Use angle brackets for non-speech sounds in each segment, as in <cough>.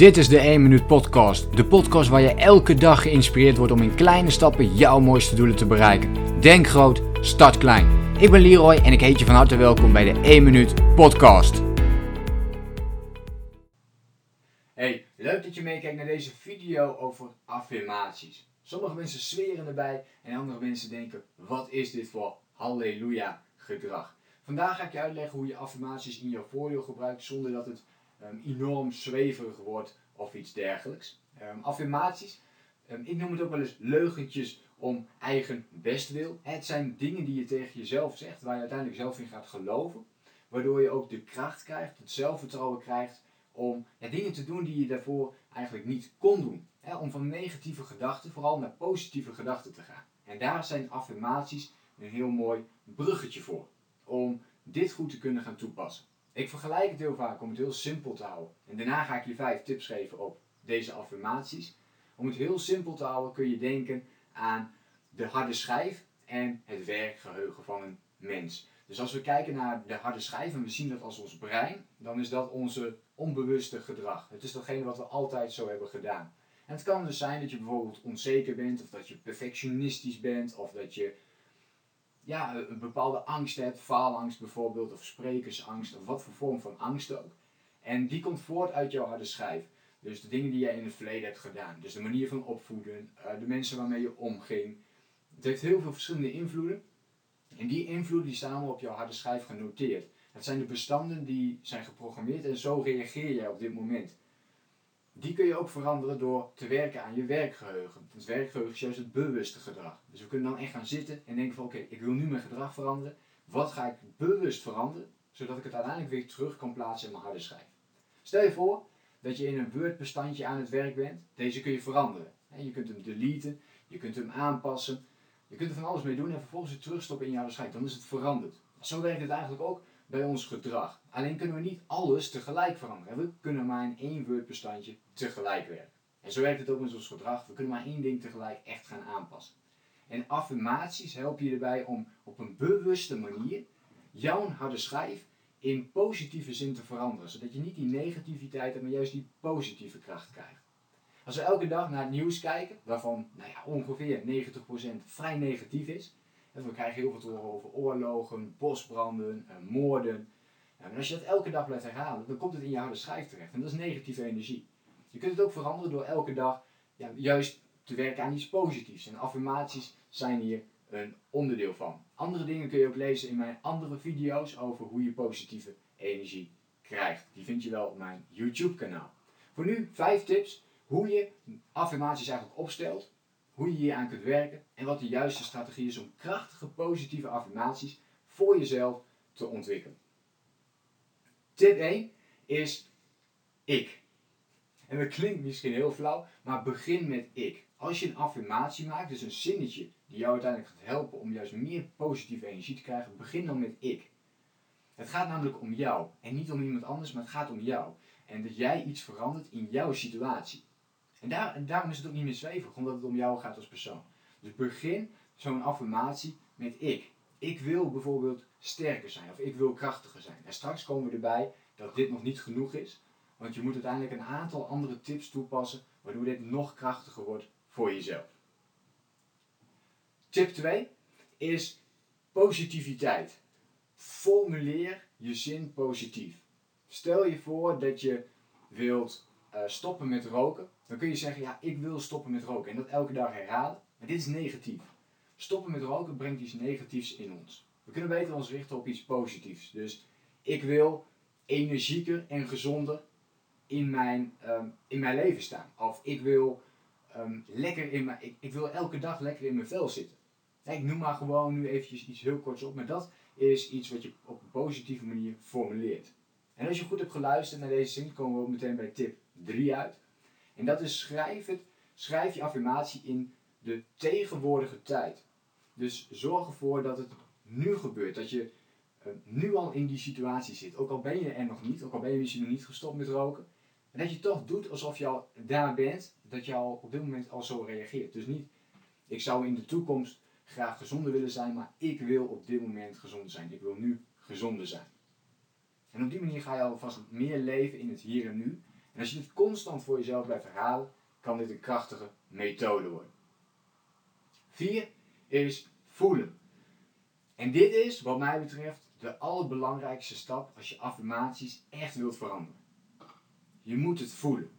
Dit is de 1 Minuut Podcast. De podcast waar je elke dag geïnspireerd wordt om in kleine stappen jouw mooiste doelen te bereiken. Denk groot, start klein. Ik ben Leroy en ik heet je van harte welkom bij de 1 Minuut Podcast. Hey, leuk dat je meekijkt naar deze video over affirmaties. Sommige mensen zweren erbij en andere mensen denken: wat is dit voor halleluja gedrag? Vandaag ga ik je uitleggen hoe je affirmaties in jouw voordeel gebruikt zonder dat het Ehm, enorm zweverig wordt of iets dergelijks. Ehm, affirmaties, ehm, ik noem het ook wel eens leugentjes om eigen bestwil. Het zijn dingen die je tegen jezelf zegt, waar je uiteindelijk zelf in gaat geloven. Waardoor je ook de kracht krijgt, het zelfvertrouwen krijgt om dingen te doen die je daarvoor eigenlijk niet kon doen. om van negatieve gedachten vooral naar positieve gedachten te gaan. En daar zijn affirmaties een heel mooi bruggetje voor. Om dit goed te kunnen gaan toepassen. Ik vergelijk het heel vaak om het heel simpel te houden. En daarna ga ik je vijf tips geven op deze affirmaties. Om het heel simpel te houden kun je denken aan de harde schijf en het werkgeheugen van een mens. Dus als we kijken naar de harde schijf en we zien dat als ons brein, dan is dat onze onbewuste gedrag. Het is datgene wat we altijd zo hebben gedaan. En het kan dus zijn dat je bijvoorbeeld onzeker bent, of dat je perfectionistisch bent, of dat je ja, een bepaalde angst hebt, faalangst bijvoorbeeld, of sprekersangst, of wat voor vorm van angst ook. En die komt voort uit jouw harde schijf. Dus de dingen die jij in het verleden hebt gedaan. Dus de manier van opvoeden, eh, de mensen waarmee je omging. Het heeft heel veel verschillende invloeden. En die invloeden die staan op jouw harde schijf genoteerd. Het zijn de bestanden die zijn geprogrammeerd en zo reageer jij op dit moment die kun je ook veranderen door te werken aan je werkgeheugen. Het werkgeheugen is juist het bewuste gedrag. Dus we kunnen dan echt gaan zitten en denken van oké, ik wil nu mijn gedrag veranderen. Wat ga ik bewust veranderen, zodat ik het uiteindelijk weer terug kan plaatsen in mijn harde schijf. Stel je voor dat je in een Word-bestandje aan het werk bent. Deze kun je veranderen. Je kunt hem deleten, je kunt hem aanpassen. Je kunt er van alles mee doen en vervolgens weer terugstoppen in je harde schijf. Dan is het veranderd. Zo werkt het eigenlijk ook bij ons gedrag. Alleen kunnen we niet alles tegelijk veranderen. We kunnen maar in één Word-bestandje tegelijk werken. En zo werkt het ook met ons gedrag. We kunnen maar één ding tegelijk echt gaan aanpassen. En affirmaties helpen je erbij om op een bewuste manier jouw harde schijf in positieve zin te veranderen. Zodat je niet die negativiteit hebt, maar juist die positieve kracht krijgt. Als we elke dag naar het nieuws kijken, waarvan nou ja, ongeveer 90% vrij negatief is, we krijgen heel veel te horen over oorlogen, bosbranden, moorden. En als je dat elke dag blijft herhalen, dan komt het in je harde schijf terecht. En dat is negatieve energie. Je kunt het ook veranderen door elke dag ja, juist te werken aan iets positiefs. En affirmaties zijn hier een onderdeel van. Andere dingen kun je ook lezen in mijn andere video's over hoe je positieve energie krijgt. Die vind je wel op mijn YouTube kanaal. Voor nu vijf tips hoe je affirmaties eigenlijk opstelt hoe je hier aan kunt werken en wat de juiste strategie is om krachtige positieve affirmaties voor jezelf te ontwikkelen. Tip 1 is ik. En dat klinkt misschien heel flauw, maar begin met ik. Als je een affirmatie maakt, dus een zinnetje die jou uiteindelijk gaat helpen om juist meer positieve energie te krijgen, begin dan met ik. Het gaat namelijk om jou en niet om iemand anders, maar het gaat om jou. En dat jij iets verandert in jouw situatie. En, daar, daarom is het ook niet meer zweverig, omdat het om jou gaat als persoon. Dus begin zo'n affirmatie met ik. Ik wil bijvoorbeeld sterker zijn of ik wil krachtiger zijn. En straks komen we erbij dat dit nog niet genoeg is, want je moet uiteindelijk een aantal andere tips toepassen waardoor dit nog krachtiger wordt voor jezelf. Tip 2 is positiviteit. Formuleer je zin positief. Stel je voor dat je wilt uh, stoppen met roken, dan kun je zeggen, ja, ik wil stoppen met roken. En dat elke dag herhalen. Maar dit is negatief. Stoppen met roken brengt iets negatiefs in ons. We kunnen beter ons richten op iets positiefs. Dus ik wil energieker en gezonder in mijn, ehm, in mijn leven staan. Of ik wil, ehm, lekker in mijn, ik, ik, wil elke dag lekker in mijn vel zitten. ik noem maar gewoon nu eventjes iets heel korts op. Maar dat is iets wat je op een positieve manier formuleert. En als je goed hebt geluisterd naar deze zin, komen we ook meteen bij tip 3 uit. En dat is schrijf, het, schrijf je affirmatie in de tegenwoordige tijd. Dus zorg ervoor dat het nu gebeurt. Dat je uh, nu al in die situatie zit. Ook al ben je er nog niet, ook al ben je misschien nog niet gestopt met roken. En dat je toch doet alsof je al daar bent, dat je al op dit moment al zo reageert. Dus niet, ik zou in de toekomst graag gezonder willen zijn, maar ik wil op dit moment gezond zijn. Ik wil nu gezonder zijn. En op die manier ga je alvast meer leven in het hier en nu. En als je dit constant voor jezelf blijft herhalen, kan dit een krachtige methode worden. 4 is voelen. En dit is, wat mij betreft, de allerbelangrijkste stap als je affirmaties echt wilt veranderen. Je moet het voelen.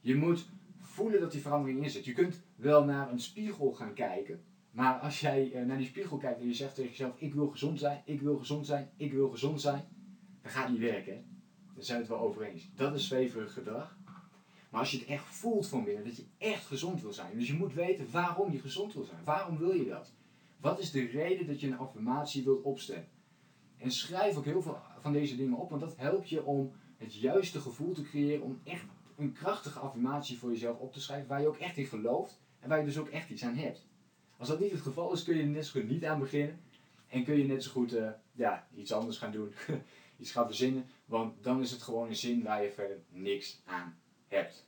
Je moet voelen dat die verandering in zit. Je kunt wel naar een spiegel gaan kijken, maar als jij eh, naar die spiegel kijkt en je zegt tegen jezelf: Ik wil gezond zijn, ik wil gezond zijn, ik wil gezond zijn, dan gaat het niet werken. Hè? Daar zijn we het wel over eens. Dat is zweverig gedrag. Maar als je het echt voelt van binnen, dat je echt gezond wil zijn. Dus je moet weten waarom je gezond wil zijn. Waarom wil je dat? Wat is de reden dat je een affirmatie wilt opstellen? En schrijf ook heel veel van deze dingen op, want dat helpt je om het juiste gevoel te creëren om echt een krachtige affirmatie voor jezelf op te schrijven waar je ook echt in gelooft en waar je dus ook echt iets aan hebt. Als dat niet het geval is, kun je er net zo goed niet aan beginnen en kun je net zo goed uh, ja, iets anders gaan doen, <laughs> iets gaan verzinnen, want dan is het gewoon een zin waar je verder niks aan hebt.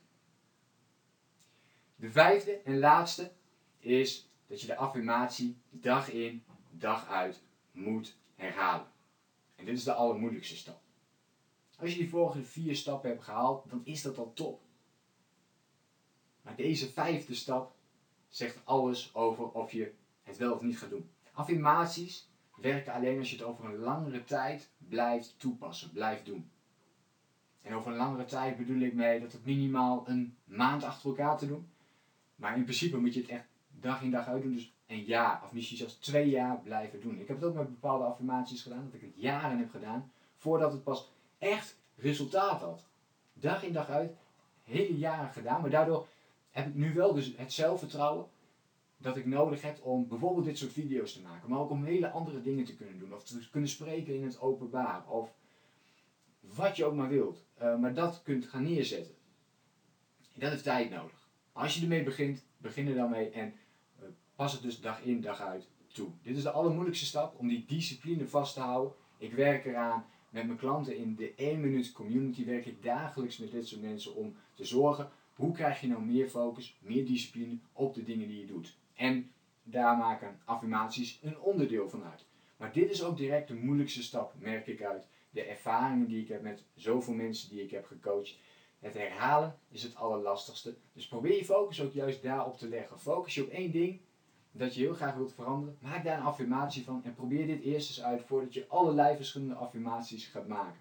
De vijfde en laatste is dat je de affirmatie dag in, dag uit moet herhalen. En dit is de allermoeilijkste stap. Als je die vorige vier stappen hebt gehaald, dan is dat al top. Maar deze vijfde stap zegt alles over of je het wel of niet gaat doen. Affirmaties werken alleen als je het over een langere tijd blijft toepassen, blijft doen. En over een langere tijd bedoel ik mee dat het minimaal een maand achter elkaar te doen. Maar in principe moet je het echt dag in dag uit doen. Dus een jaar of misschien zelfs twee jaar blijven doen. Ik heb het ook met bepaalde affirmaties gedaan, dat ik het jaren heb gedaan, voordat het pas echt resultaat had. Dag in dag uit, hele jaren gedaan, maar daardoor heb ik nu wel dus het zelfvertrouwen dat ik nodig heb om bijvoorbeeld dit soort video's te maken, maar ook om hele andere dingen te kunnen doen, of te kunnen spreken in het openbaar, of wat je ook maar wilt, uh, maar dat kunt gaan neerzetten. En dat heeft tijd nodig. Als je ermee begint, begin er dan mee en uh, pas het dus dag in dag uit toe. Dit is de allermoeilijkste stap om die discipline vast te houden. Ik werk eraan met mijn klanten in de 1 minuut community werk ik dagelijks met dit soort mensen om te zorgen hoe krijg je nou meer focus, meer discipline op de dingen die je doet. En daar maken affirmaties een onderdeel van uit. Maar dit is ook direct de moeilijkste stap, merk ik uit de ervaringen die ik heb met zoveel mensen die ik heb gecoacht. Het herhalen is het allerlastigste. Dus probeer je focus ook juist daarop te leggen. Focus je op één ding dat je heel graag wilt veranderen, maak daar een affirmatie van en probeer dit eerst eens uit voordat je allerlei verschillende affirmaties gaat maken.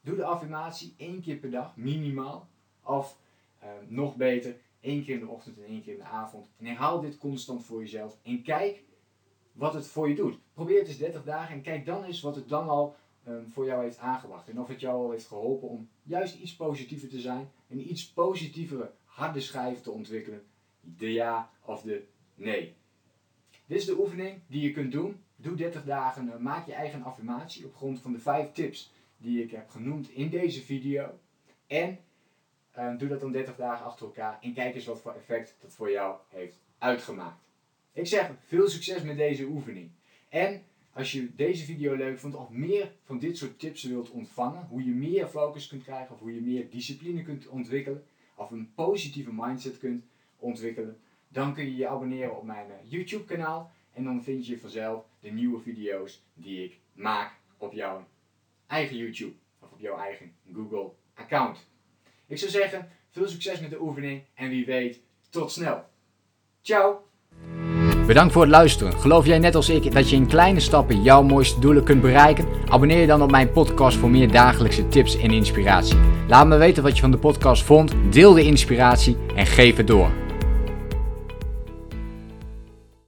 Doe de affirmatie één keer per dag, minimaal. Of uh, nog beter, één keer in de ochtend en één keer in de avond. En herhaal dit constant voor jezelf. En kijk wat het voor je doet. Probeer het eens 30 dagen en kijk dan eens wat het dan al um, voor jou heeft aangebracht. En of het jou al heeft geholpen om juist iets positiever te zijn. En iets positievere harde schijf te ontwikkelen. De ja of de Nee. Dit is de oefening die je kunt doen. Doe 30 dagen, eh, maak je eigen affirmatie op grond van de 5 tips die ik heb genoemd in deze video. En uh, doe dat dan 30 dagen achter elkaar en kijk eens wat voor effect dat voor jou heeft uitgemaakt. Ik zeg veel succes met deze oefening. En als je deze video leuk vond of meer van dit soort tips wilt ontvangen, hoe je meer focus kunt krijgen of hoe je meer discipline kunt ontwikkelen of een positieve mindset kunt ontwikkelen, dan kun je je abonneren op mijn eh, YouTube kanaal. En dan vind je vanzelf de nieuwe video's die ik maak op jouw eigen YouTube. Of op jouw eigen Google account. Ik zou zeggen, veel succes met de oefening en wie weet, tot snel. Ciao! Bedankt voor het luisteren. Geloof jij net als ik dat je in kleine stappen jouw mooiste doelen kunt bereiken? Abonneer je dan op mijn podcast voor meer dagelijkse tips en inspiratie. Laat me weten wat je van de podcast vond, deel de inspiratie en geef het door.